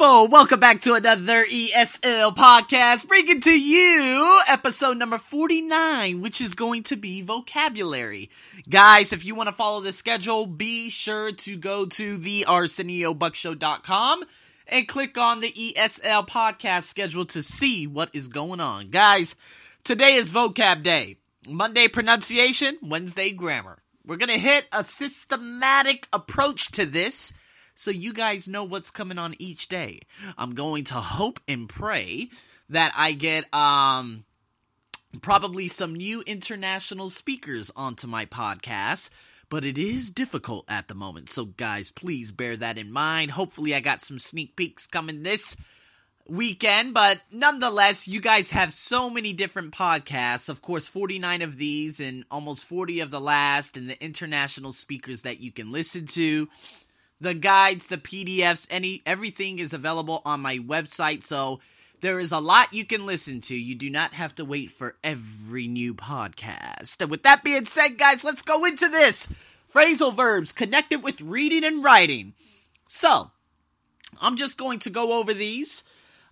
people, welcome back to another ESL podcast, bringing to you episode number 49, which is going to be vocabulary. Guys, if you want to follow the schedule, be sure to go to the ArsenioBuckshow.com and click on the ESL podcast schedule to see what is going on. Guys, today is vocab day. Monday pronunciation, Wednesday grammar. We're going to hit a systematic approach to this so you guys know what's coming on each day. I'm going to hope and pray that I get um probably some new international speakers onto my podcast, but it is difficult at the moment. So guys, please bear that in mind. Hopefully I got some sneak peeks coming this weekend, but nonetheless, you guys have so many different podcasts. Of course, 49 of these and almost 40 of the last and the international speakers that you can listen to the guides, the PDFs, any everything is available on my website. So there is a lot you can listen to. You do not have to wait for every new podcast. And with that being said, guys, let's go into this. Phrasal verbs connected with reading and writing. So, I'm just going to go over these.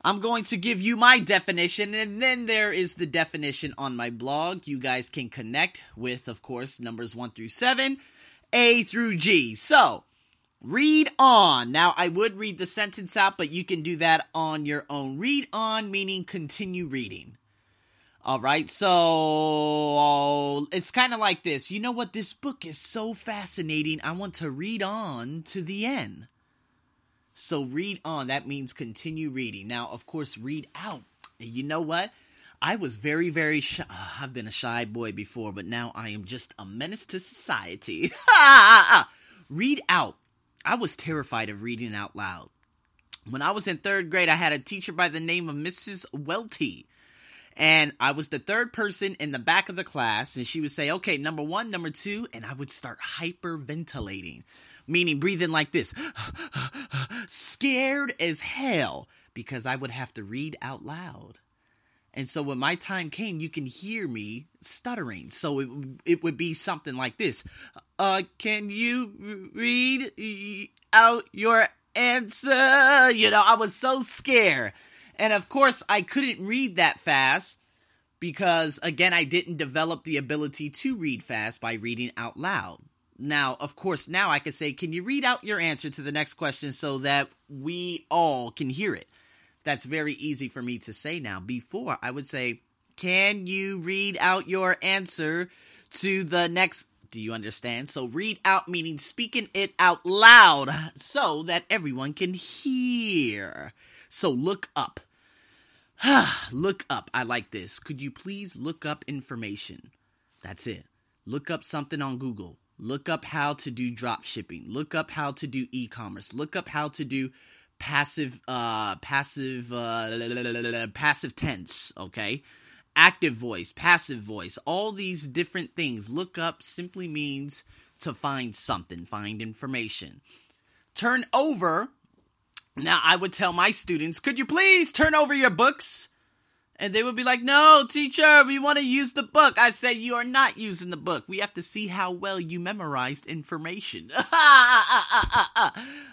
I'm going to give you my definition, and then there is the definition on my blog. You guys can connect with, of course, numbers 1 through 7, A through G. So, Read on. Now, I would read the sentence out, but you can do that on your own. Read on, meaning continue reading. All right, so oh, it's kind of like this. You know what? This book is so fascinating. I want to read on to the end. So, read on. That means continue reading. Now, of course, read out. You know what? I was very, very shy. Ah, I've been a shy boy before, but now I am just a menace to society. read out I was terrified of reading out loud. When I was in third grade, I had a teacher by the name of Mrs. Welty. And I was the third person in the back of the class, and she would say, okay, number one, number two, and I would start hyperventilating, meaning breathing like this, scared as hell, because I would have to read out loud. And so when my time came, you can hear me stuttering. So it, it would be something like this. Uh, can you read out your answer? You know, I was so scared. And of course, I couldn't read that fast because, again, I didn't develop the ability to read fast by reading out loud. Now, of course, now I could say, can you read out your answer to the next question so that we all can hear it? That's very easy for me to say now. Before, I would say, Can you read out your answer to the next? Do you understand? So, read out meaning speaking it out loud so that everyone can hear. So, look up. look up. I like this. Could you please look up information? That's it. Look up something on Google. Look up how to do drop shipping. Look up how to do e commerce. Look up how to do passive uh passive uh passive tense okay? Active voice passive voice all these different things. Look up simply means to find something find information. Turn over now i would tell my students could you please turn over your books and they would be like, no, teacher, we want to use the book. I said, you are not using the book. We have to see how well you memorized information.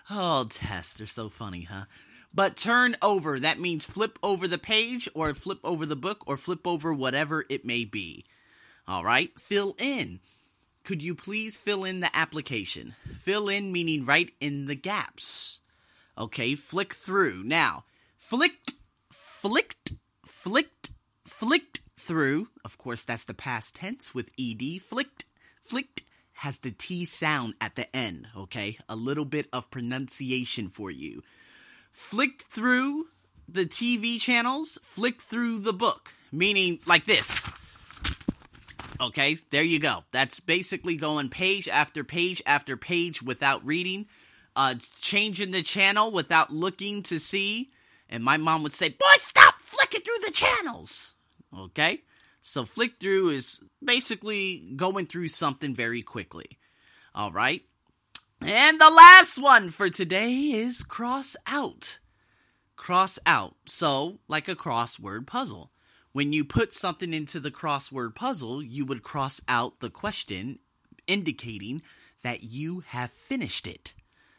oh, tests are so funny, huh? But turn over, that means flip over the page or flip over the book or flip over whatever it may be. All right, fill in. Could you please fill in the application? Fill in meaning write in the gaps. Okay, flick through. Now, flicked, flicked flicked, flicked through. Of course, that's the past tense with ed. Flicked, flicked has the T sound at the end, okay? A little bit of pronunciation for you. Flicked through the TV channels, flicked through the book, meaning like this. Okay, there you go. That's basically going page after page after page without reading, uh, changing the channel without looking to see. And my mom would say, Boy, stop! flicking through the channels. Okay? So flick through is basically going through something very quickly. All right? And the last one for today is cross out. Cross out. So, like a crossword puzzle. When you put something into the crossword puzzle, you would cross out the question, indicating that you have finished it.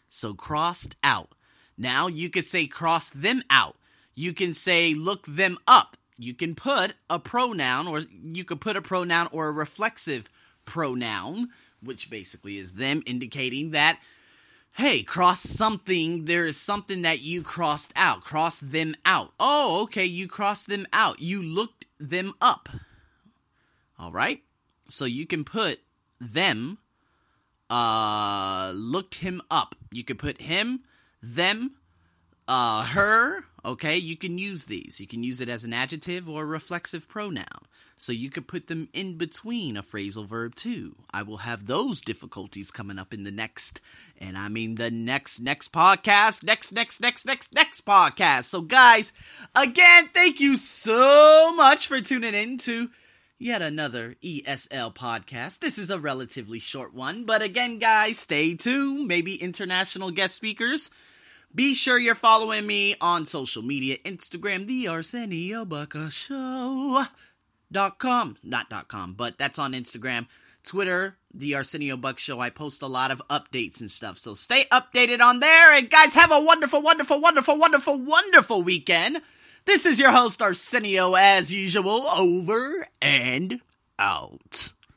So, crossed out. Now you could say cross them out. You can say look them up. You can put a pronoun or you could put a pronoun or a reflexive pronoun, which basically is them indicating that hey, cross something. There is something that you crossed out. Cross them out. Oh, okay, you crossed them out. You looked them up. All right? So you can put them, uh, looked him up. You could put him, them, uh, her. Okay, you can use these. You can use it as an adjective or a reflexive pronoun. So you could put them in between a phrasal verb too. I will have those difficulties coming up in the next, and I mean the next, next podcast, next, next, next, next, next podcast. So guys, again, thank you so much for tuning in to yet another ESL podcast. This is a relatively short one, but again, guys, stay tuned. Maybe international guest speakers. Be sure you're following me on social media Instagram, The Arsenio Bucka Show. Dot com, not dot com, but that's on Instagram, Twitter, the Arsenio Buck Show. I post a lot of updates and stuff, so stay updated on there. And guys, have a wonderful, wonderful, wonderful, wonderful, wonderful weekend. This is your host Arsenio, as usual, over and out.